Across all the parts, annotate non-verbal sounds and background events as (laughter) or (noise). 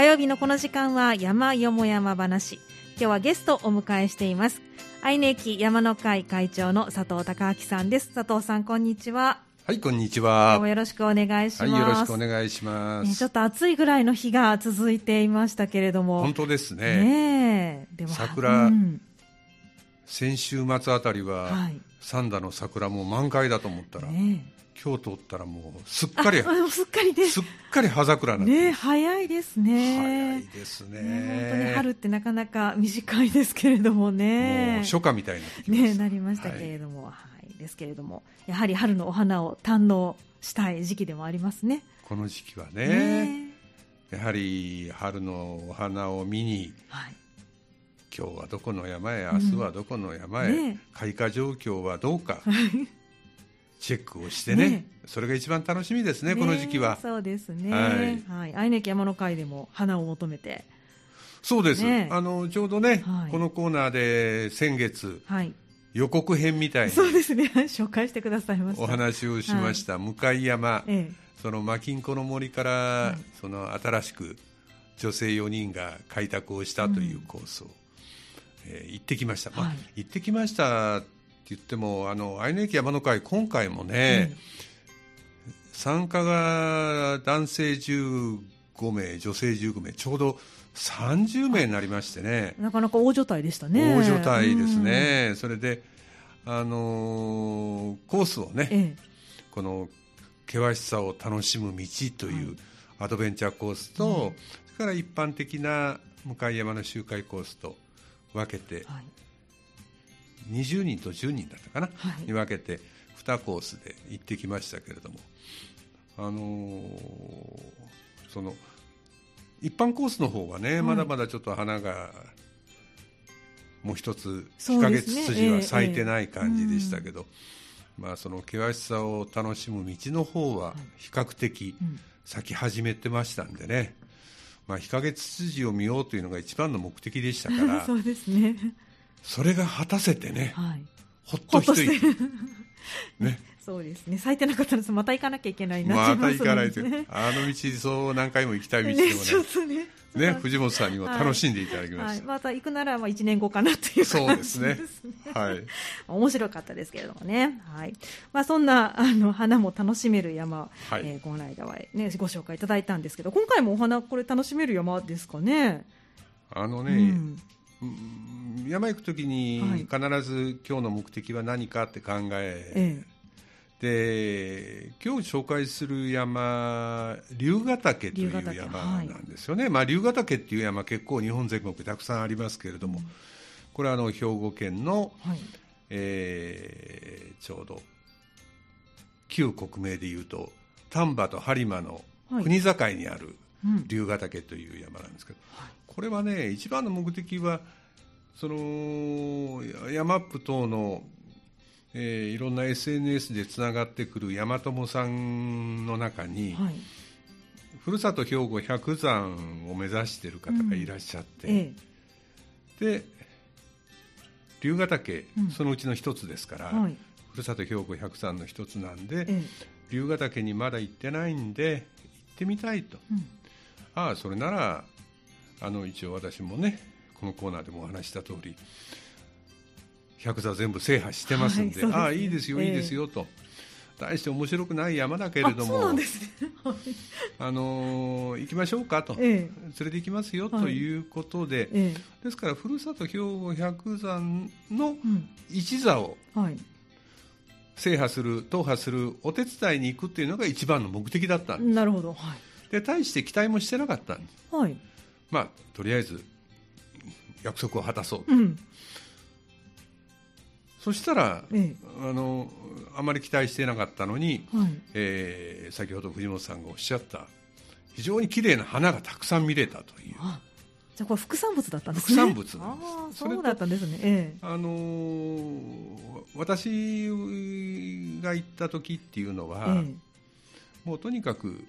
火曜日のこの時間は山よも山話。今日はゲストをお迎えしています。愛媛駅山の会会長の佐藤孝明さんです。佐藤さんこんにちは。はいこんにち今は日もよろしくお願いします、はいよろしくお願いします、ねちょっと暑いぐらいの日が続いていましたけれども。本当ですね。ねえでも桜うん。先週末あたりは、はい。三田の桜も満開だと思ったら、ね今日通ったらもうすっえかりすっかりねす。っかり葉桜になね早いですね。早いですね。ね本当に春ってなかなか短いですけれどももねう初夏みたいになねなりましたけれども、はい。ですけれども。やはり春のお花を堪能したい時期でもありますね。この時期はねね。やはり春のお花を見にはい。今日はどこの山へ明日はどこの山へ、ね。開花状況はどうかチェックをしてね。ね。それが一番楽しみですねこの時期は。そうですね。はい。はい。愛媛駅山の会でも花を求めて、そうです、ね。あのちょうどね、はい。このコーナーで先月はい。予告編みたいにそうですね。(laughs) 紹介してくださいました。お話をしました、向山、えそのマキンコの森から、はい。その新しく女性4人が開拓をしたというコースを、えー行ってきました、まあはい。行ってきました言ってもあの愛媛駅山の会今回もえね、参加が男性15名女性15名ちょうど30名になりましてねなかなか大所帯でしたね。大所帯ですね、それで、あのーコースをね、うん。えこの険しさを楽しむ道というアドベンチャーコースと、うんそれから一般的な向山の周回コースと分けてえ、はい。20人と10人だったかな、はい。に分けて2コースで行ってきましたけれども、あのーその一般コースの方はね、い。まだまだちょっと花がもう一つ日陰ツツジは咲いてないええ感じでしたけど、まあ、その険しさを楽しむ道の方は比較的うん。咲き始めてましたんでね、まあ、日陰ツツジを見ようというのが一番の目的でしたから (laughs) そうですね。それが果たせてねはい。ほっと一息て。ね。(laughs) そうですね。咲いてなかったらまた行かなきゃいけないなまた行かないとね。あの道そう何回も行きたい道でもね、ね。ね、藤本さんにも楽しんでいただきまはい、した、また行くならまあ1年後かなっていう。そうですね。はい。面白かったですけれどもね、はい。まあ、そんなあの花も楽しめる山、はい。えーこの間は、ね、ご紹介いただいたんですけど今回もお花これ楽しめる山ですかね？あのね、うんうん山行くときにはい。必ず今日の目的は何かって考え、えで今日紹介する山龍ヶ岳という山なんですよね、まあ、龍ヶ岳っていう山結構日本全国たくさんありますけれども、これはあの兵庫県の、えはい。えーちょうど旧国名でいうと丹波と播磨のはい。国境にあるうん龍ヶ岳という山なんですけど、これはね一番の目的はそのヤマップ等の、えーいろんな SNS でつながってくる山友さんの中に、はい。ふるさと兵庫百山を目指している方がいらっしゃって、えで龍ヶ岳、うん。そのうちの一つですから、えはい。ふるさと兵庫百山の一つなんで、え。龍ヶ岳にまだ行ってないんで行ってみたいと、うんああそれならあの一応私もねこのコーナーでもお話しした通り百座全部制覇してますんで,、はいですね。ああいいですよええ。いいですよと、大して面白くない山だけれどあそうなもんですね。はい。あのー行きましょうかと、え連れて行きますよはい。ということで、ええ。ですからふるさと兵庫百山の一座をはい。制覇する踏破するお手伝いに行くっていうのが一番の目的だったんです。なるほど。はいで大して期待もしてなかったんです。はい。まあとりあえず約束を果たそううん。そしたらえあのあまり期待していなかったのに、えはい。えー先ほど藤本さんがおっしゃった非常に綺麗な花がたくさん見れたという。あじゃあこれ副産物だったんですね。副産物なんです。ああそうだったんですね。えあのー私が行った時っていうのえは、え。もうとにかく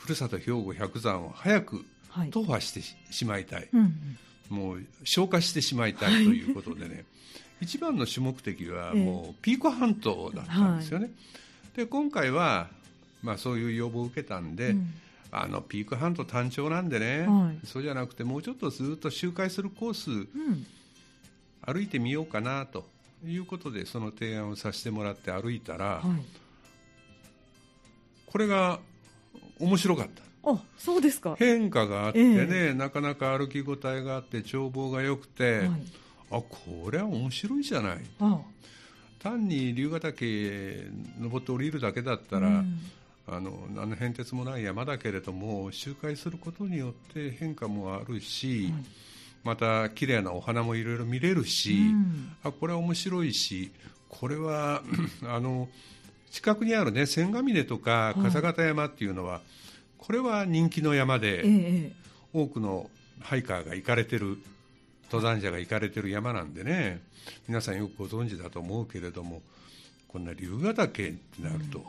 ふるさと兵庫百山を早くえはい。踏破してししまいたい、うんうん。もう消化してしまいたいということでね、(laughs) 一番の主目的はもうピーコ半島だったんですよね。で今回は、まあ、そういう要望を受けたんで、うん。あのピーク半島単調なんでね、はい。そうじゃなくてもうちょっとずっと周回するコースうん。歩いてみようかなということでその提案をさせてもらって歩いたら、はい。これが面白かった。あそうですか。変化があってね、えなかなか歩き応えがあって眺望が良くて、はい。あこれは面白いじゃない。あ単に龍ヶ岳登って降りるだけだったら、うん。あの何の変哲もない山だけれども周回することによって変化もあるし、はい。また綺麗なお花もいろいろ見れるし、うん。あこれは面白いしこれは (clears throat) あの近くにあるね千ヶ峰とかい。笠形山っていうのは、これは人気の山で、えええ多くのハイカーが行かれてる登山者が行かれてる山なんでね皆さんよくご存知だと思うけれどもこんな龍ヶ岳ってなると、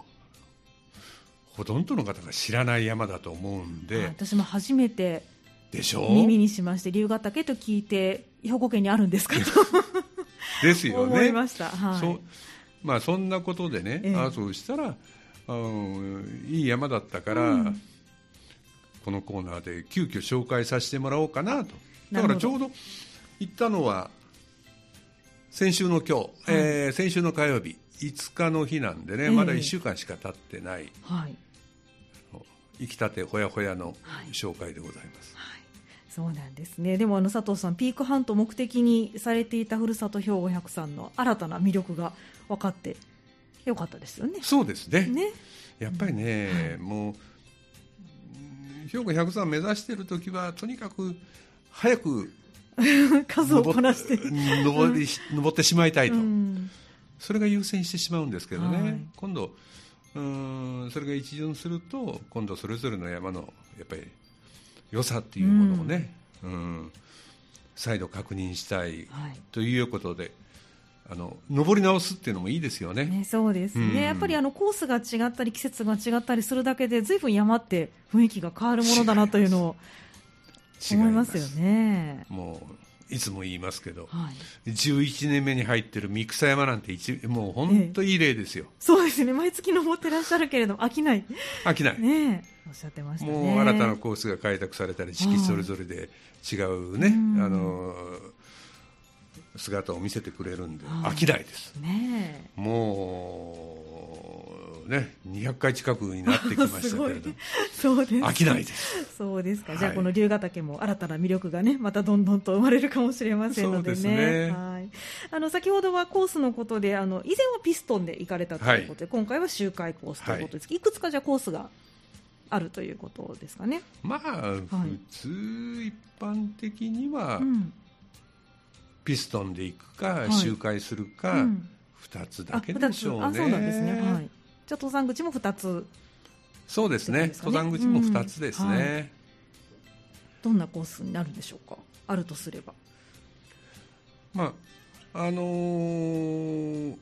ほとんどの方が知らない山だと思うんえで、私も初めてでしょ？耳にしまして龍ヶ岳と聞いて兵庫県にあるんですかですとよね。(laughs) 思いました、はい、そうまあ、そんなことでね、ええ。あそうしたらあのいい山だったから、うん。このコーナーで急遽紹介させてもらおうかなと。だからちょうど行ったのは先週の今日、えー先週の火曜日5日の日なんでね、ええ。まだ1週間しか経ってないはい。生きたてほやほやのはい。紹介でございます、そうなんですね。でもあの佐藤さんピークハントを目的にされていたふるさと兵庫百さんの新たな魅力が分かってよかったですよね。そうですね。ね。やっぱりね、もううん兵庫百山目指している時はとにかく早く (laughs) 数をこなして。登り登ってしまいたいと、うん。それが優先してしまうんですけどね、はい。今度うーんそれが一巡すると今度それぞれの山のやっぱり良さっていうものをね、うん。再度確認したい。ということであの登り直すっていうのもいいですよね。ね、そうですね、うん。やっぱりあのコースが違ったり季節が違ったりするだけでずいぶん山って雰囲気が変わるものだなというのを違思いますよね。もういつも言いますけどはい、11年目に入ってる三草山なんて一もう本当いい例ですよ、そうですね。毎月登ってらっしゃるけれども飽きない、飽きない、ね、おっしゃってましたね。もう新たなコースが開拓されたり時期それぞれで違うね、うん。あの姿を見せてくれるんではい飽きないです。ねもうね200回近くになってきましたけれども (laughs) そうです飽きないです。そうですか、はいじゃあこの龍ヶ岳も新たな魅力がねまたどんどんと生まれるかもしれませんのでね。そうですね。はい、あの先ほどはコースのことであの以前はピストンで行かれたということで、今回は周回コースということです、い、くつかじゃあコースがあるということですかね、まあ、普通一般的にはうんピストンで行くか、い。周回するか、うん。2つあだけでしょうね。あそうなんですね、はい、じゃあ登山口も2つ。そうですね。ね。登山口も2つですね、どんなコースになるんでしょうか？あるとすれば。まああのー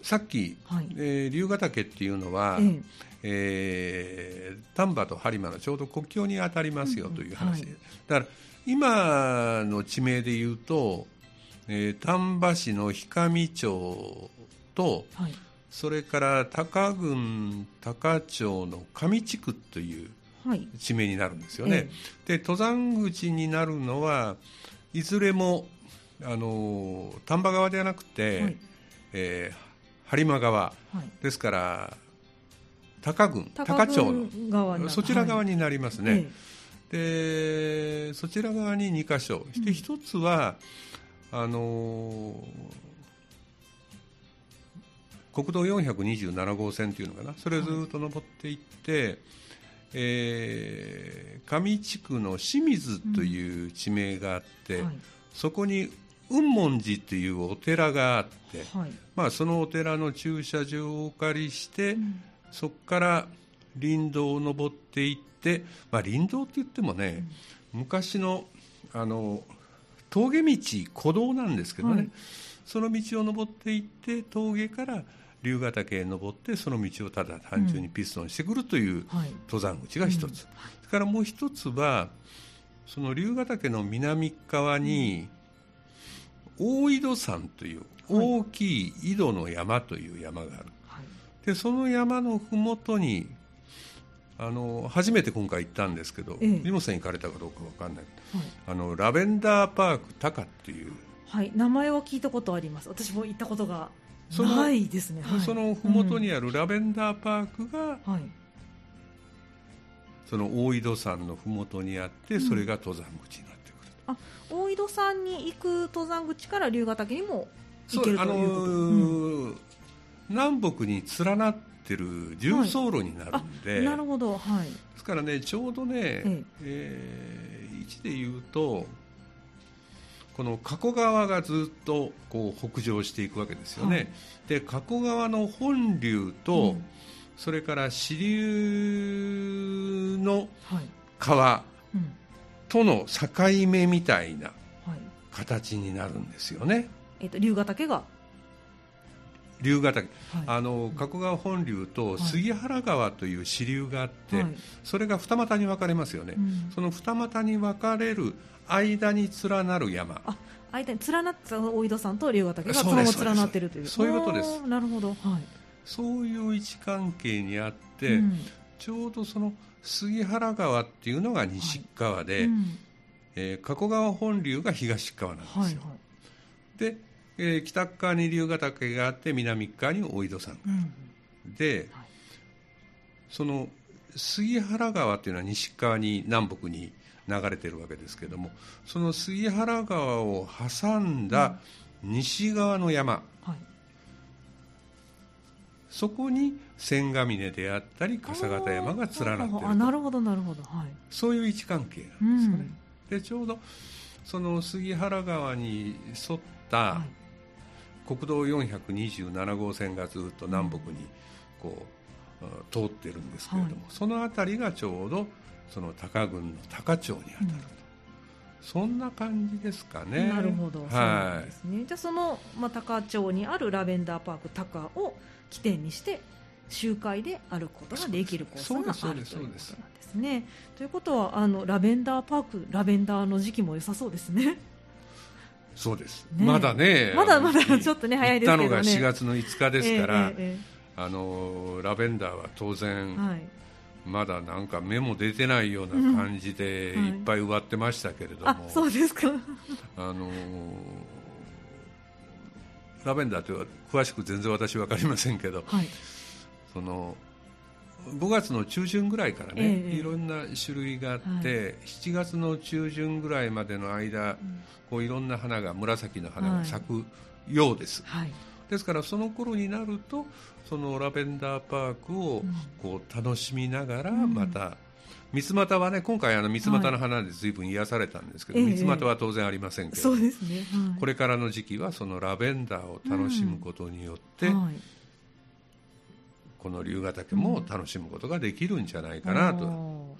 さっき、はい。えー龍ヶ岳っていうのは、ええ。えー丹波と播磨のちょうど国境に当たりますよという話。で、はい。だから今の地名で言うと、えー丹波市の氷上町とはい。それから高郡高町の上地区というはい。地名になるんですよね、で登山口になるのはいずれもあの丹波側ではなくて、はい。えー播磨側はい。ですから高郡高高町のそちら側になりますね、えでそちら側に2箇所。そして一つは、あのー国道427号線というのかな。それをずっと登っていって、えー上地区の清水という地名があって、えはい。そこに雲門寺というお寺があって、はい。まあ、そのお寺の駐車場をお借りして、うん。そこから林道を登っていって、まあ、林道って言ってもね、昔のあの峠道古道なんですけどね、はい。その道を登っていって峠から龍ヶ岳へ登ってその道をただ単純にピストンしてくるというはい。登山口が一つ、うん。それからもう一つはその龍ヶ岳の南側に大井戸山という大きい井戸の山という山がある、はい。でその山のふもとにあの初めて今回行ったんですけど、ええ。リモさん行かれたかどうかわかんない、はい。あのラベンダーパークタカっていう、はい、名前は聞いたことあります。私も行ったことがないですね、はい、その麓にあるラベンダーパークが、その大井戸山の麓にあって、うん。それが登山口になってくるあ大井戸山に行く登山口から龍ヶ岳にも行けるということ？うんー南北に連なってる重走路になるんで、なるほど。はい。ですからねちょうどね、え。えー位置で言うとこの加古川がずっとこう北上していくわけですよね、はい。で加古川の本流と、うん。それから支流のはい。川うん。との境目みたいなはい。形になるんですよね。えっ、と龍ヶ岳が、龍ヶ岳。はい。あの加古川本流とはい。杉原川という支流があって、はい。それが二股に分かれますよね、うん。その二股に分かれる間に連なる山。あ間に連なってた大井戸山と龍ヶ岳がそのまま連なってるという。そういうことです。なるほど。はい。そういう位置関係にあって、うん。ちょうどその杉原川っていうのが西側で、うん。えー加古川本流が東側なんですよ、はいはい。で、えー北側に龍ヶ岳があって南側に大井戸山がうん。で、はい。その杉原川っていうのは西側に南北に流れてるわけですけどもその杉原川を挟んだ西側の山、はい。そこに千ヶ峰であったり笠形山が連なっているあなるほどなるほど。はい。そういう位置関係なんですよね、でちょうどその杉原川に沿ったはい国道427号線がずっと南北にこう、あ通ってるんですけれども、はい。その辺りがちょうどその高郡の高町に当たると、うん。そんな感じですかね。なるほど、そうなんはですね。じゃあその、まあ、高町にあるラベンダーパーク高を起点にして周回で歩くことができるコースがあるとそういうことなんですそうですですね。ということはあのラベンダーパークラベンダーの時期も良さそうですね。いそうです、ね。まだね。まだまだちょっとね早いですけどね。行ったのが4月の5日ですから、えええあのラベンダーは当え然、はい。まだなんか芽も出てないような感じでうんはいいっぱい植わってましたけれども、あ、そうですか。あのーラベンダーというのは詳しく全然私分かりませんけどはい。その5月の中旬ぐらいからね、ええ。いろんな種類があって、はい。7月の中旬ぐらいまでの間、こういろんな花が紫の花が咲くようです、はい。ですからその頃になるとそのラベンダーパークをうん。こう楽しみながらうん。また、三つ股はね今回あの三つ股の花で随分癒されたんですけど、ええ。三つ股は当然ありませんけど、そうですね。はい、これからの時期はそのラベンダーを楽しむことによって、はい、この龍ヶ岳も楽しむことができるんじゃないかなと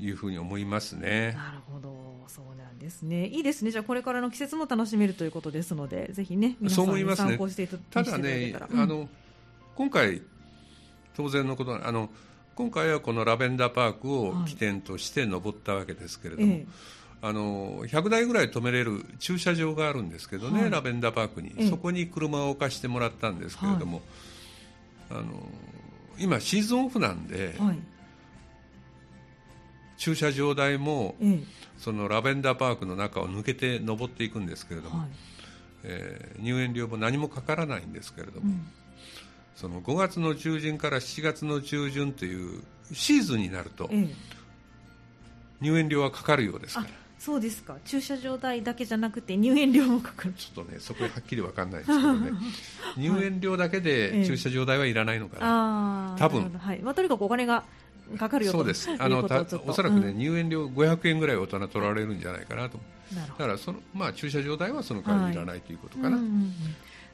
いうふうに思いますね。なるほど、そうなんですね。いいですね。じゃあこれからの季節も楽しめるということですので、ぜひね、皆さんに参考していたただしていただけねたら、うんあの今回当然のことあの今回はこのラベンダーパークを起点として登ったわけですけれども、ええ。あの100台ぐらい止めれる駐車場があるんですけどね、はい。ラベンダーパークに、ええ。そこに車を置かしてもらったんですけれども、あの今シーズンオフなんで、はい、駐車場代もええ。そのラベンダーパークの中を抜けて登っていくんですけれども、はい、えー入園料も何もかからないんですけれども、うん、その5月の中旬から7月の中旬というシーズンになるとええ。入園料はかかるようですから。あ、そうですか。駐車場代だけじゃなくて入園料もかかる。ちょっとねそこはっきり分かんないですけどね。(laughs) 入園料だけえでえ駐車場代はいらないのかな、ああ、多分。はい。まあとにかくお金がかかるよとそうです。あいのおそらくね、うん入園料500円ぐらい大人取られるんじゃないかなと。な。だからその、まあ、駐車場代はその代わりいらないということかな、うんうんうん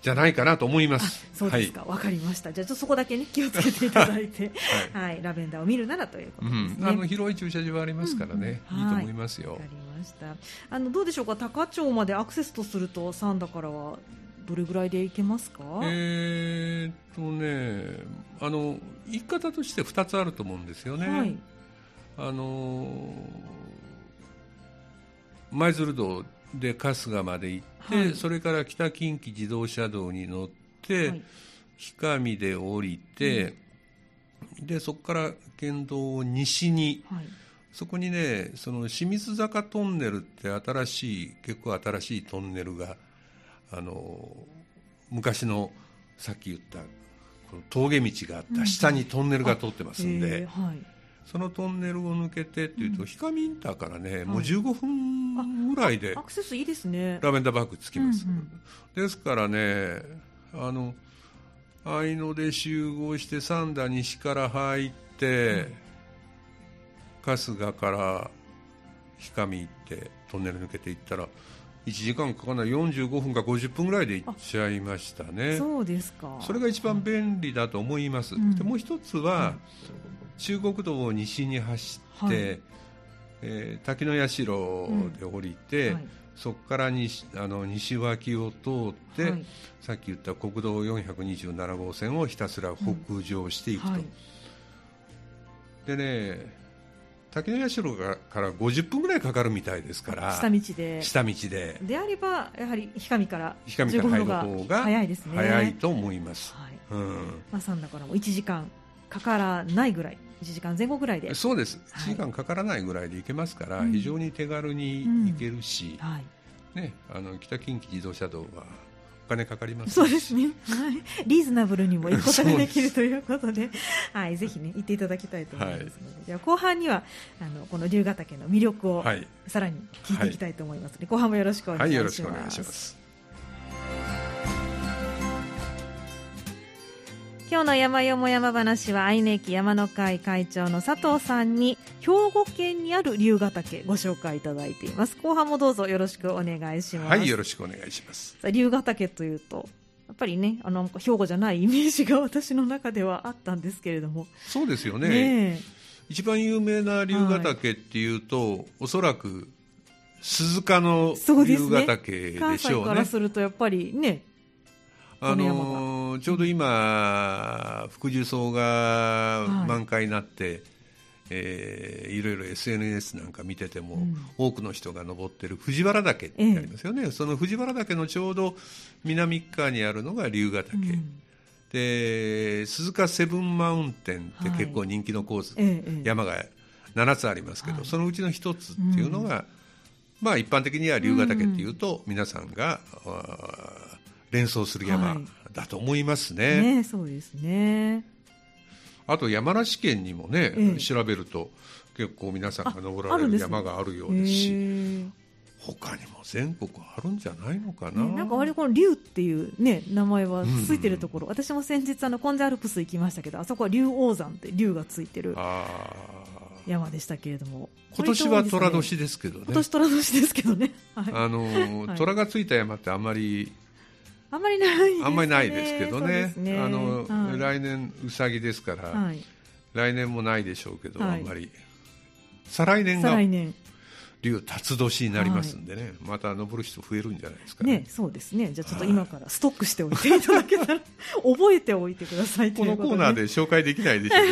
じゃないかなと思いまあすそうですか、わ、かりました。じゃあちょっとそこだけね (laughs) 気をつけていただいて、はい。はい、ラベンダーを見るならというこうんとですね。あの広い駐車場ありますからね、うん。うんいいと思いますよ、わかりました。あのどうでしょうか、高町までアクセスとすると三田からはどれぐらいで行けますか？えーっとねあの言い方として2つあると思うんですよね、はい、あの舞鶴道で春日まで行って、はい。それから北近畿自動車道に乗って、はい、氷上で降りて、でそこから県道を西にはい。そこにねその清水坂トンネルって新しい結構新しいトンネルがあの昔のさっき言ったこの峠道があった下にトンネルが通ってますんで、えーはい。そのトンネルを抜けてっていうと、うん。氷上インターからね、もうはい。15分ぐらいで。アクセスいいですね。ラベンダーバッグ着きます、うんうん。ですからねあの愛野で集合して三田西から入って、春日から氷上行ってトンネル抜けていったら1時間かかんない。45分か50分ぐらいで行っちゃいましたね。そうですか。それが一番便利だと思います、うん。でもう一つは、中国道を西に走って、はいえー滝の社で降りて、はい。そこから西あの西脇を通って、はい。さっき言った国道427号線をひたすら北上していくと、はい。でね滝の社から50分ぐらいかかるみたいですから下道で。下道で。であればやはり氷上から氷上から入る15分方が早いですね。早いと思います、はい。うん。まあ、三田からも1時間かからないぐらい1時間前後ぐらいで、そうです、はい。1時間かからないぐらいで行けますから、うん。非常に手軽に行けるし、はい、ね、あの北近畿自動車道はお金かかりますし。そうですね、はい、リーズナブルにも行くことができるということで、はい、ぜひね行っていただきたいと思いますので、では後半にはあのこの龍ヶ岳の魅力をはい、さらに聞いていきたいと思いますので、後半もよろしくお願いはい、します。よろしくお願いします。今日の山よも山話は愛媛駅山の会会長の佐藤さんに兵庫県にある龍ヶ岳ご紹介いただいています。後半もどうぞよろしくお願いします、はい、よろしくお願いします。龍ヶ岳というとやっぱりねあの兵庫じゃないイメージが私の中ではあったんですけれども。そうですよね。ねえ。一番有名な龍ヶ岳っていうと、おそらく鈴鹿の龍ヶ岳関西でしょうね。からするとやっぱりねあこの山ちょうど今、福寿草が満開になって、えーいろいろ SNS なんか見てても、うん。多くの人が登ってる藤原岳ってありますよね、その藤原岳のちょうど南側にあるのが龍ヶ岳、うん。で鈴鹿セブンマウンテンって結構人気のコース、ええええ。山が7つありますけど、はい。そのうちの1つっていうのが、まあ一般的には龍ヶ岳っていうと、皆さんが連想する山。はいだと思いますね。ねそうですね。あと山梨県にもね、ええ。調べると結構皆さんが登られる山があるようですし、他にも全国あるんじゃないのかな。ね、なんか割とこの竜っていうね名前はついてるところ、私も先日あのコンジャアルプス行きましたけどあそこは竜王山って竜がついてる山でしたけれども。今年は寅割と多い年ですけどね。今年虎年ですけどね、はい、あの、はい。虎がついた山ってあんまりあんまりないですね。あんまりないですけどね。すね。あの、はい。来年うさぎですから、はい、来年もないでしょうけど、はいあんまり。再来年が再来年。竜辰年になりますんでね、また登る人増えるんじゃないですかね。ねそうですね。じゃあちょっと今からストックしておいていただけたら覚えておいてくださいとこのコーナーで紹介できないでしょうね。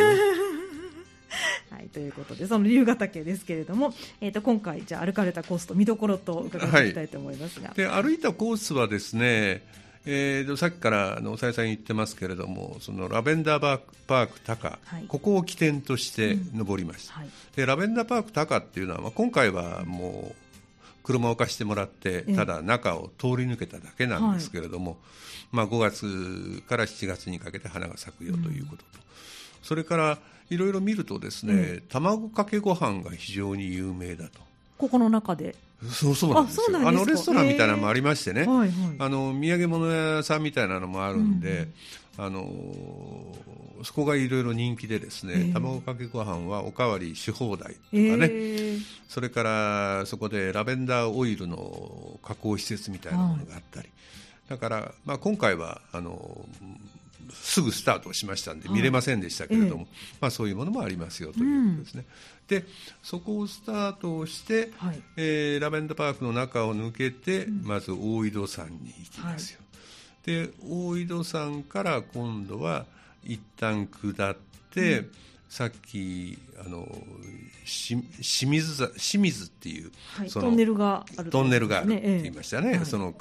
(laughs) はい、ということで、その龍ヶ岳ですけれども、えー、と今回、じゃあ歩かれたコースと見どころと伺っていきたいと思いますが、で歩いたコースはですね、えーとさっきからあのおさやさん言ってますけれどもそのラベンダーパークパークタカ、はい。ここを起点として登りました、はい。でラベンダーパークタカっていうのは、まあ、今回はもう車を貸してもらってええ。ただ中を通り抜けただけなんですけれども、まあ、5月から7月にかけて花が咲くよということと、それからいろいろ見るとですね、え。卵かけご飯が非常に有名だと。ここの中で、そうそうなんですよ。あのレストランみたいなのもありましてね、はいはい。あの土産物屋さんみたいなのもあるんで、あのそこがいろいろ人気でですね、ええ卵かけご飯はおかわりし放題とかえね、ー。それからそこでラベンダーオイルの加工施設みたいなものがあったり、だから、まあ、今回はあのすぐスタートしましたんではい。見れませんでしたけれども、えまあ、そういうものもありますよということですね。でそこをスタートして、はい。えーラベンダーパークの中を抜けて、まず大井戸山に行きますよ、で大井戸山から今度は一旦下って、さっきあのし清水座清水っていう、はい、そのトンネルがあるトンネルがあるって言いましたね、はいその、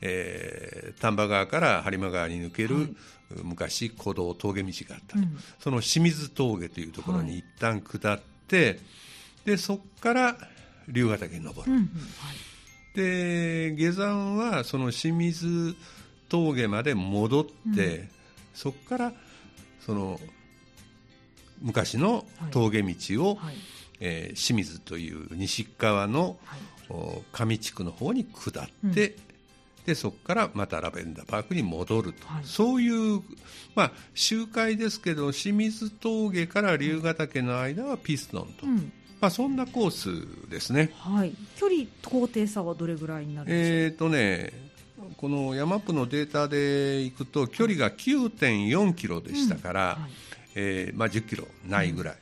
えー丹波川から播磨川に抜ける、はい昔古道峠道があったと、うん。その清水峠というところに一旦下って、でそこから龍ヶ岳に登る、うんうんで下山はその清水峠まで戻って、そこからその昔の峠道を、はい。えー清水という西側の、上地区の方に下って、でそこからまたラベンダーパークに戻ると、はい。そういう、まあ、周回ですけど清水峠から龍ヶ岳の間はピストンと、うん。まあ、そんなコースですね。はい、距離高低差はどれぐらいになるんでしょうえーとね、このヤマップのデータでいくと距離が9.4キロでしたから、うんはい。えーまあ、10キロないぐらい、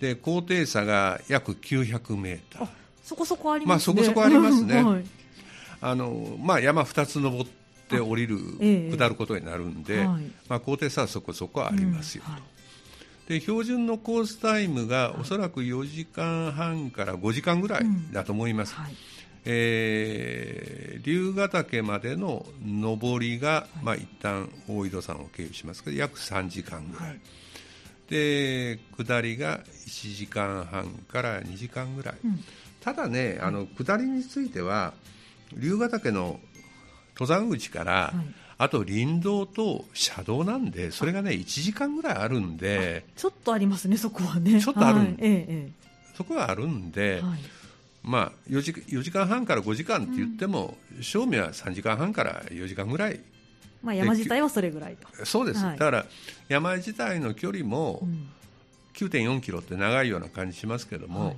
で高低差が約900メーター。あそこそこありまあますね。そこそこありますね。(laughs) はいあの、まあ、山2つ登って降りる、ええ。下ることになるんで、はい。まあ、高低差はそこそこありますよと、うんはい。で標準のコースタイムがおそらく4時間半から5時間ぐらいだと思います、はい。えー龍ヶ岳までの上りが、まあ一旦大井戸山を経由しますけど約3時間ぐらい。で下りが1時間半から2時間ぐらい、うん。ただねあの下りについては龍ヶ岳の登山口から、はい。あと林道と車道なんでそれがね1時間ぐらいあるんでちょっとありますね、そこはね。ちょっとあるはいええそこはあるんで、ええはい。まあ、4, 時4時間半から5時間って言っても、正味は3時間半から4時間ぐらいまあ、山自体はそれぐらいと。そうです、はい。だから山自体の距離もうん。9.4キロって長いような感じしますけども、はい。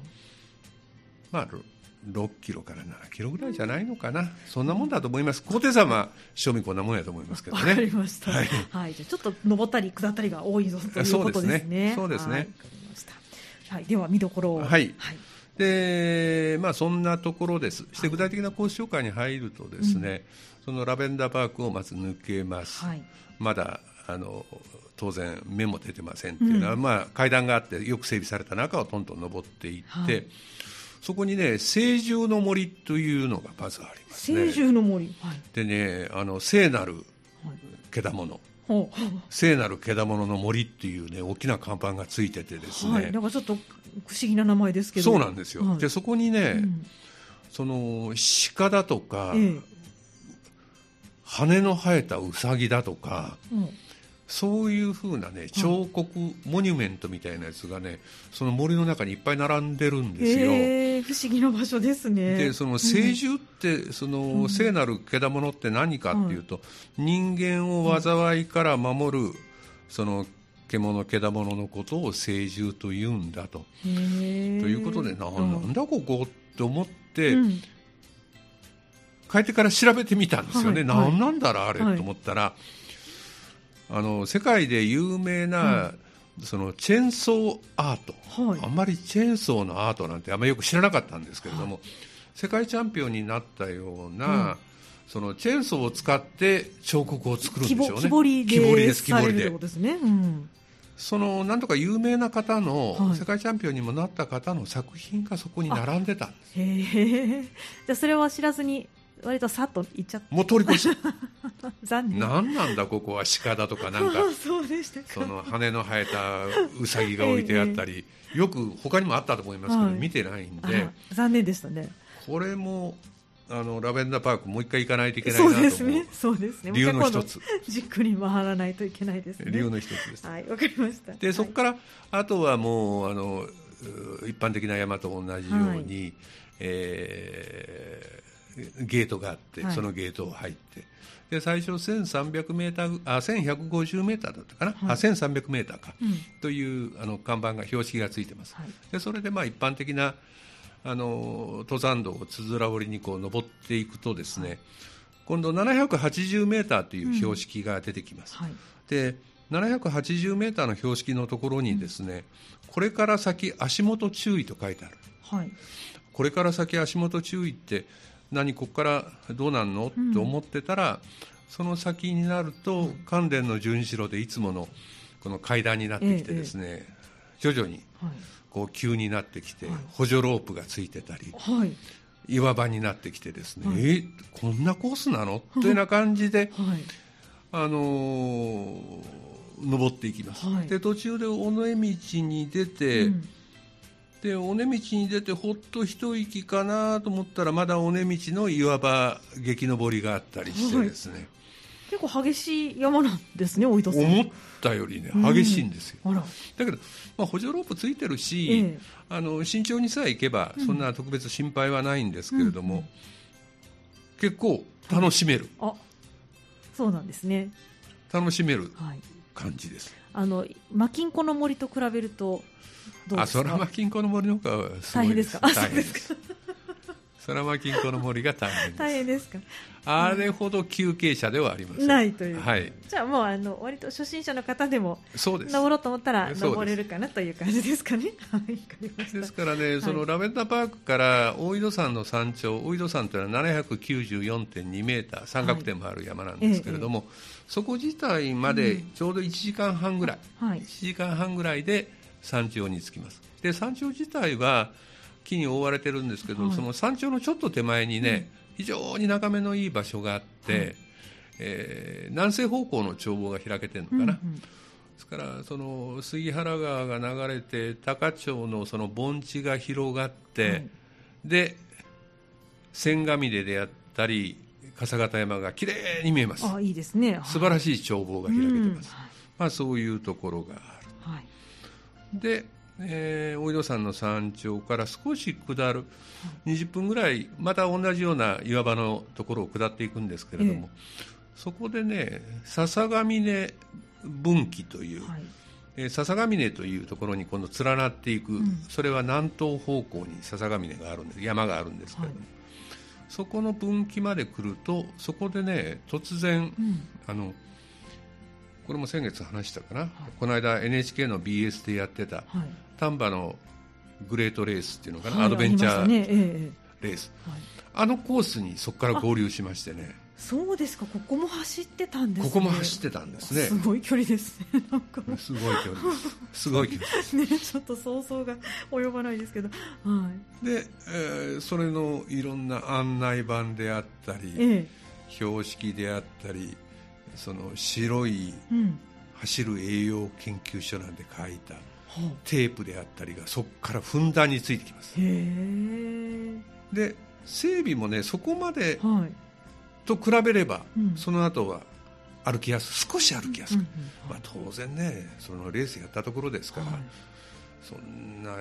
まあ、6キロから7キロぐらいじゃないのかな、そんなもんだと思います、高低差は正味こんなもんやと思いますけどわかりね。ました。ははい。い、じゃあちょっと登ったり下ったりが多いぞということですね。そうですね。はい。では見どころを。はい。はい。でまあ、そんなところです、して具体的なコース紹介に入ると、ですね、そのラベンダーパークをまず抜けます、はい。まだあの当然、目も出てませんっていうのは、まあ、階段があって、よく整備された中をどんどん登っていって、はいそこにね、聖獣の森というのがまずありますね。聖獣の森。はい。でね、あの聖なるはい獣、ほう聖なる獣の森っていうね、大きな看板がついててですね、はい、なんかちょっと不思議な名前ですけど。そうなんですよ。はいで、そこにね、うんその鹿だとか、え羽の生えたウサギだとか、えうんそういうふうなね、彫刻、モニュメントみたいなやつがね、その森の中にいっぱい並んでるんですよ。ええ不思議な場所ですね。でその聖獣って、その聖なる獣って何かっていうと、人間を災いから守る、その獣、獣のことを聖獣と言うんだと。ということで、なうん。なんだここって思って、うん。帰ってから調べてみたんですよね、はいはい。なんなんだろう、あれ、はい。と思ったら、あの世界で有名な、そのチェーンソーアート、はい。あんまりチェーンソーのアートなんてあんまりよく知らなかったんですけれども、世界チャンピオンになったような、そのチェーンソーを使って彫刻を作るんですよね。木彫りです、木彫りでね。うん。そのなんとか有名な方の、はい。世界チャンピオンにもなった方の作品がそこに並んでたんです。じゃあそれは知らずに割とさっと行っちゃっもう通り越し、た。(laughs) 残念。なんなんだここは鹿だとかなんか (laughs) そうでしたか。その羽の生えたウサギが置いてあったり、よく他にもあったと思いますけど、はい見てないんあで、残念でしたね。これもあのラベンダーパーク、もう一回行かないといけないそうなと思う、ですね。そうですね。理由の一つ、じっくり回らないといけないですね。理由の一つです。はい、わかりました。でそこから、あとはもうあのう一般的な山と同じように、えーゲートがあって、はいそのゲートを入って、で最初1300メーターあ1150メーターだったかな、あ1300メーターか、うんというあの看板が標識がついてます。はいでそれでまあ一般的なあの登山道をつづら折りにこう登っていくとですね、今度780メーターという標識が出てきます。はい。で780メーターの標識のところにですね、これから先足元注意と書いてある。はい。これから先足元注意って何ここからどうなんの、うんと思ってたらその先になると関電の順次郎でいつものこの階段になってきてですね、徐々にはい。こう急になってきて、はい補助ロープがついてたりはい。岩場になってきてですね、はいえーこんなコースなの？というような感じで (laughs) はい。あのー登っていきます、はいで途中で尾根道に出て、うんで尾根道に出てほっと一息かなと思ったらまだ尾根道の岩場激登りがあったりしてですね、結構激しい山なんですね、大井戸さん。思ったよりねうん激しい。ん。ですよ、あら、だけど、まあ、補助ロープついてるし、ええ。あの慎重にさえ行けばそんな特別心配はないんですけれども、うん結構楽しめる、あ、そうなんですね。楽しめるはい。感じですあの、マキンコの森と比べると、どうですか？あそらま金庫の森の方がすごい大変です大変ですそらま金庫の森が大変です。大変ですか？あれほど休憩者ではありません。ないという。はい。じゃあもう、あの、割と初心者の方でも、そうです。登ろうと思ったら登れるかなという感じですかね？です。からね、そのラベンダーパークから大井戸山の山頂、大井戸山というのは794.2メーター、三角点もある山なんですけれども、そこ自体までちょうど1時間半ぐらい、はい。1時間半ぐらいで山頂に着きます。で、山頂自体は木に覆われてるんですけど、はい。その山頂のちょっと手前にね、非常に眺めのいい場所があって、はい。えー南西方向の眺望が開けてるのかな。うんうん。ですからその杉原川が流れて高町のその盆地が広がって、はい。で千ヶ峰であったり笠形山がきれいに見えます。あ、いいですね。素晴らしい眺望が開けてます、はい。まあ、そういうところがあはい。るで、えー大井戸山の山頂から少し下る20分ぐらいまた同じような岩場のところを下っていくんですけれども、そこでね笹ヶ峰分岐という、はい。えー笹ヶ峰というところに今度連なっていく、んそれは南東方向に笹ヶ峰があるんです山があるんですけれども、はいそこの分岐まで来るとそこでね突然、うん。あのこれも先月話したかな、この間 NHK の BS でやってたはい。丹波のグレートレースっていうのかな、はいアドベンチャーレース。あのコースにそこから合流しましてねそうですか、ここも走ってたんですね。ここも走ってたんですねすごい距離ですね。(laughs) なんかもすごい距離ですすごい距離ですう (laughs) ね、ちょっと想像が及ばないですけど。はで、えーそれのいろんな案内板であったい。り、ええ。標識であったりその白いうん。走る栄養研究所なんで書いたはテープであったりがそこからふんだんについてきます。で整備もねそこまではい。と比べれば、うんその後は歩きやす少し歩きやすく、うんうんまあ、当然ねそのレースやったところですから、はいそんな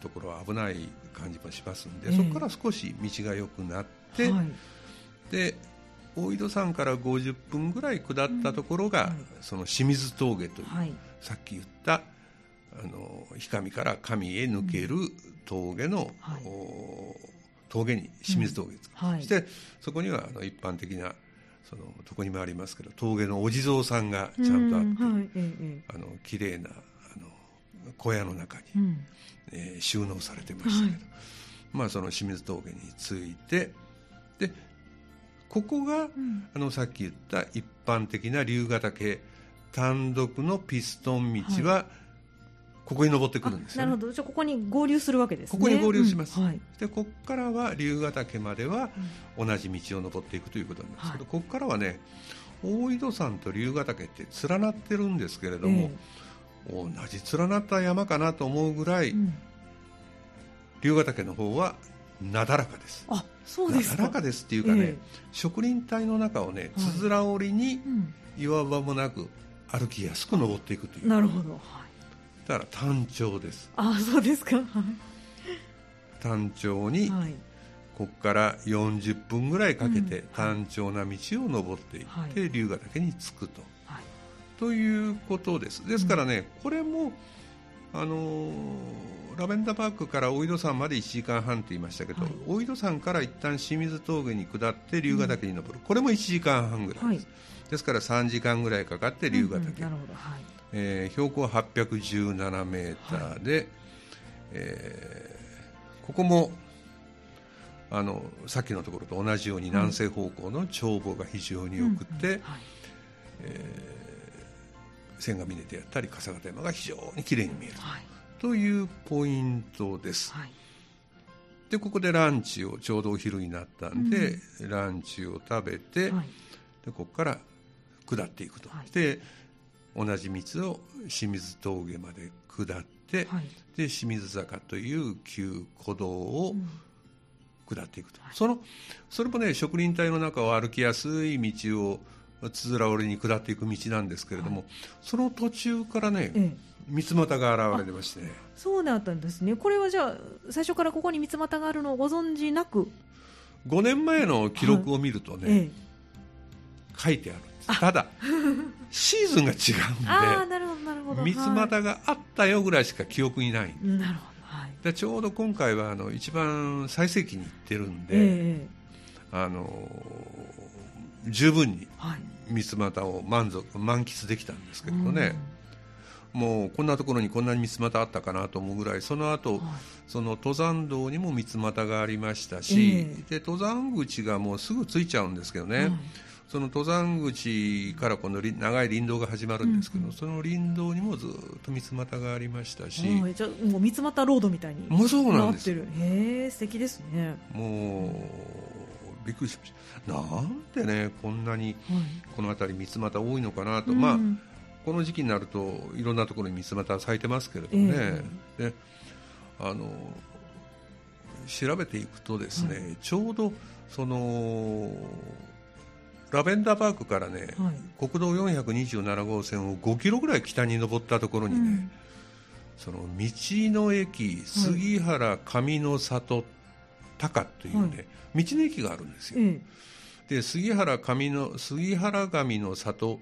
ところは危ない感じもしますんで、ええそこから少し道が良くなって、はい。で大井戸山から50分ぐらい下ったところが、はいその清水峠という、はい。さっき言ったあの氷上から上へ抜ける峠の、峠に清水峠です、はい。そしてそこにはあの一般的なそのどこにもありますけど峠のお地蔵さんがちゃんとあって、うん。はあの綺麗なあの小屋の中に、え。うん。えー収納されてましたけど、はい。まあ、その清水峠に着いてでここが、ん。あのさっき言った一般的な龍ヶ岳単独のピストン道は、ここに登ってくるんですよ、ね、なるほど。じゃあここに合流するわけですね。ここに合流します。うん。はい。でここからは龍ヶ岳までは同じ道を登っていくということなんですけど、はい。ここからはね大井戸山と龍ヶ岳って連なってるんですけれども、同じ連なった山かなと思うぐらい、ええうん。龍ヶ岳の方はなだらかですあ、そうですか。なだらかですっていうかね、え植林帯の中をねはいつづら折りにうん岩場もなく歩きやすく登っていくというなるほど。はい。だから単調ですあ、そうですか。は単調にい。はい。ここから40分ぐらいかけてうん単調な道を登っていはって龍ヶ岳に着くと、はい。ということですですからね、これもあのーラベンダーパークから大井戸山まで1時間半と言いましたけど、はい。大井戸山から一旦清水峠に下って龍ヶ岳に登る、これも1時間半ぐらいです、はい。ですから3時間ぐらいかかって龍ヶ岳、うんうんなるほど。はい。えー標高817メーターで、えーここもあのさっきのところと同じように南西方向の眺望が非常に良くて、うんうんはい千ヶ峰であったり笠形山が非常に綺麗に見えるはい。というポイントです。はい。でここでランチをちょうどお昼になったんで、ランチを食べて、はい。でここから下っていくと、はいで同じ道を清水峠まで下って、はいで清水坂という旧古道をうん下っていくと、そのそれもね植林帯の中を歩きやすい道をつづら折りに下っていく道なんですけれども、その途中からねええ。三俣が現れてまして。そうだったんですね。これはじゃあ最初からここに三俣があるのをご存知なく、5年前の記録を見るとね、ええ書いてあるんです。ただシーズンが違ああうんなるほどなるほど。で三俣があったよぐらいしか記憶にないはい。なるほどはい。でちょうど今回はあの一番最盛期に行ってるんで、ええあの十分にはい。三俣を満足満喫できたんですけれどね、もうこんなところにこんなに三俣あったかなと思うぐらいその後、はい。その登山道にも三俣がありましたし、えで登山口がもうすぐついちゃうんですけどね、はい。その登山口からこのり長い林道が始まるんですけど、うんうん。その林道にもずっと三俣がありましたし、はいじゃあもう三俣ロードみたいにもうそうなんです。ってる。へえ素敵ですね。もうびっくりしました。なんでねこんなにはい。この辺り三俣多いのかなと、うん。まあこの時期になるといろんなところに三俣咲いてますけれどもね、であの調べていくとですね、はちょうどそのラベンダーパークからね、はい。国道427号線を5キロぐらい北に登ったところにね、うん。その道の駅杉原上の里高というね、道の駅があるんですよ。ええ。で杉原上の杉原上の里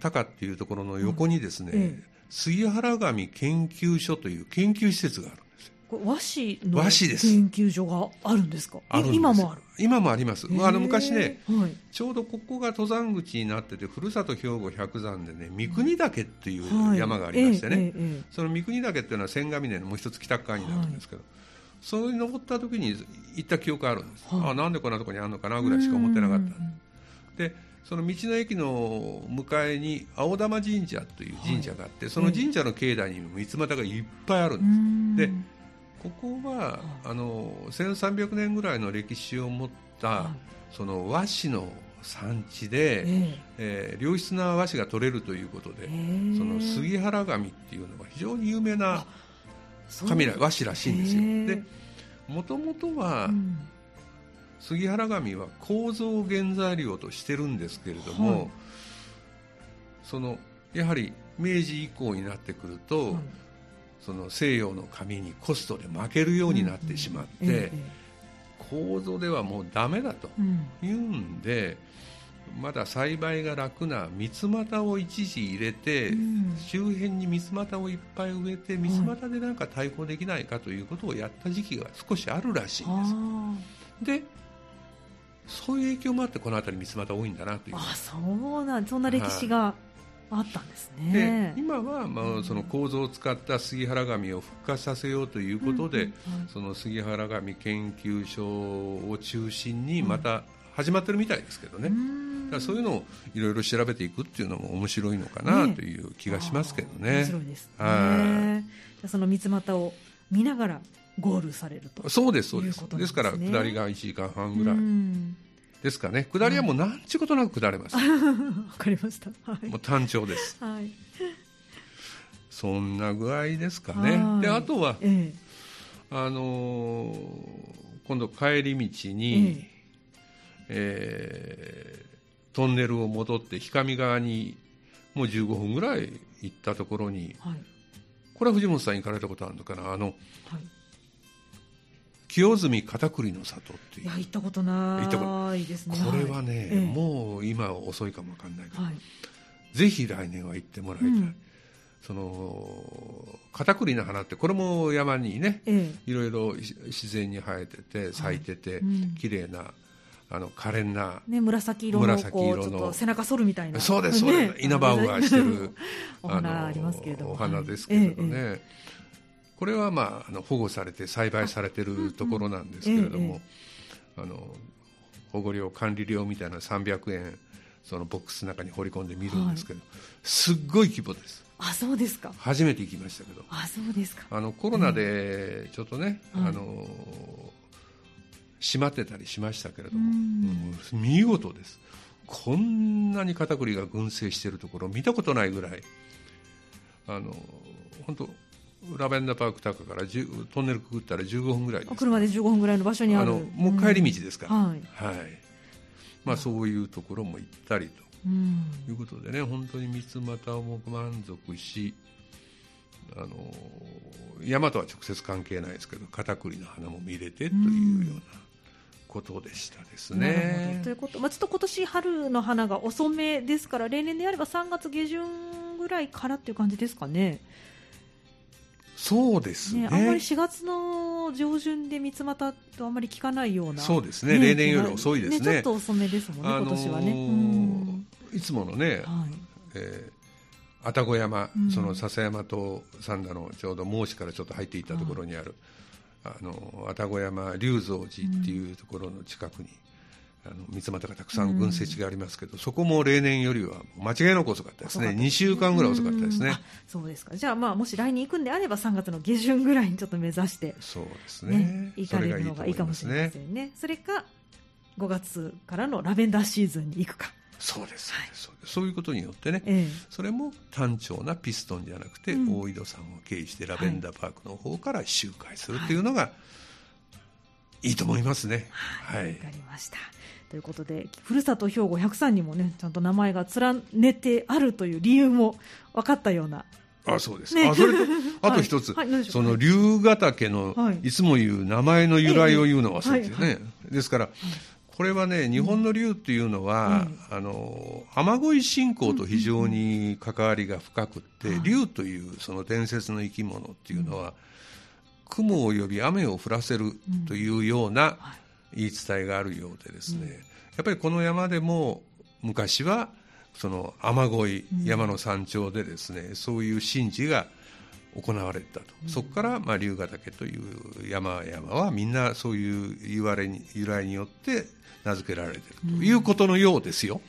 高っていうところの横にですね、ええ。杉原上研究所という研究施設があるんですよ。和紙の和紙です。研究所があるんですか？今もある？今もあります。あの昔ね、はい。ちょうどここが登山口になってて、ふるさと兵庫百山でね、三国岳っていうはい。山がありましてね、えええええその三国岳っていうのは千ヶ峰のもう一つ北側になるんですけど、それに登った時に行った記憶あるんです、はい。あなんでこんなとこにあるのかなぐらいしか思ってなかった。でその道の駅の向かいに青玉神社という神社があって、その神社の境内にも三俣がいっぱいあるんです、うん。でここはあの1300年ぐらいの歴史を持った、はその和紙の産地で、ええ。ー良質な和紙が取れるということで、えへえ。その杉原紙っていうのが非常に有名なそう。紙ら和紙らしいんですよ。でもともとは、うん。杉原紙は構造原材料としてるんですけれども、はい。そのやはり明治以降になってくると、はい。その西洋の紙にコストで負けるようになってしまって、構造ではもうダメだというんでまだ栽培が楽な三つ股を一時入れて、うん。周辺に三つ股をいっぱい植えて三つ股でなんか対抗できないかということをやった時期が少しあるらしいんです。あでそういう影響もあってこの辺り三つ股多いんだなという。ーあそうなんそんな歴史があったんですでね。今はまあその構造を使った杉原紙を復活させようということで、その杉原紙研究所を中心にまた始まってるみたいですけどね、うん。だからそういうのをいろいろ調べていくっていうのも面白いのかなね。という気がしますけどあー面ね。白いですはね。その三つ股を見ながらゴールされると。そうですそうです。いうことなんですすねら下りが1時間半ぐらい。うん。ですかね。下りはもうなんちゅうことなく下れます、(laughs) わかりました。はい。もう単調です。はい。そんな具合ですかね。はい。であとはえあのー今度帰り道に、えートンネルを戻って氷上側にもう15分ぐらい行ったところにえはい。これは藤本さん行かれたことあるのかな？あのはい。清澄片栗の里っていう。いや行ったことないですね。これはね、ええ。もう今は遅いかもわかんないけど、はい。ぜひ来年は行ってもらいたい、うん。その片栗の花ってこれも山にねえいろいろし自然に生えてて咲いてて、うん。綺麗なあの可憐なえね紫色の紫こうちょっと背中反るみたいな。そうですそうです、ね。稲葉ウアしてる (laughs) お花ありますけれども。お花ですけれどね、はい。えこれは、まあ、あの保護されて栽培されてるところなんですけれども、あの保護料管理料みたいな300円そのボックスの中に放り込んで見るんですけど、すっごい規模です。あそうですか。初めて行きましたけど。あそうですか。あのコロナでちょっとね、うんあの閉まってたりしましたけれども、うん。うん。見事です。こんなに片栗が群生しているところ見たことないぐらい。あの本当ラベンダーパーク高から10トンネルくぐったら15分ぐらいです。車で15分ぐらいの場所にある。あのもう帰り道ですから、うん。はい。はい。まあ、そういうところも行ったりと。うん。いうことでね本当に三つ股も満足しあの山とは直接関係ないですけど片栗の花も見れてというようなことでしたですね。ど。と。いうこと、まあ、ちょっと今年春の花が遅めですから例年であれば3月下旬ぐらいからっていう感じですかね。そうですね。ねあんまり4月の上旬で三つ股とあんまり聞かないようなそうですね。例年より遅いですね。ちょっと遅めですもんね、あのー今年はね。うん。いつものね、はい。えー愛宕山、うん。その笹山と三田のちょうど孟子からちょっと入っていったところにある、あの愛宕山龍蔵寺っていうところの近くに、あの三つ股がたくさん群生地がありますけど、そこも例年よりは間違いなく遅かったですね。2週間ぐらい遅かったですね。うん。あそうですか。じゃあ、まあ、もし来年行くんであれば3月の下旬ぐらいにちょっと目指して、そうですね。ね行かれるのがいいかもしれませんね。それか5月からのラベンダーシーズンに行くか、そうです、はい。そうです。そういうことによってね、ええ。それも単調なピストンじゃなくて、うん。大井戸さんを経由してラベンダーパークの方から周回するっていうのがいいと思いますね。はい、わかりました。ということでふるさと兵庫103にもねちゃんと名前が連ねてあるという理由も分かったような。あそうです、ね。あそれと (laughs) あと一つ、はいはいその龍ヶ岳の、はい。い、つも言う名前の由来を言うのはそうですよね、はい。はですから、これはね日本の龍っていうのは、あの雨乞い信仰と非常に関わりが深くって、はい龍というその伝説の生き物っていうのは、雲を呼び雨を降らせるというような言い伝えがあるようでですね、やっぱりこの山でも昔はその雨乞い山の山頂でですね、そういう神事が行われたと、そこからまあ龍ヶ岳という山々はみんなそういう言われに由来によって名付けられているということのようですよ。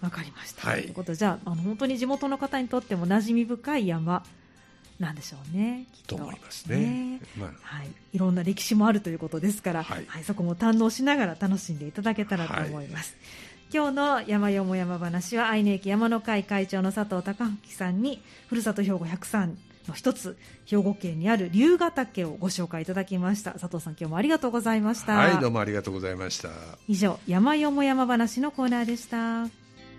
わかりました、はい。ということでじゃああの本当に地元の方にとっても馴染み深い山なんでしょうねきっと。と思いますね。まあ。はい、いろんな歴史もあるということですから、ははいいそこも堪能しながら楽しんでいただけたらと思います。今日の山よも山話は愛媛駅山の会会長の佐藤孝明さんにふるさと兵庫103の一つ兵庫県にある龍ヶ岳をご紹介いただきました。佐藤さん今日もありがとうございました、はい、どうもありがとうございました。以上山よも山話のコーナーでした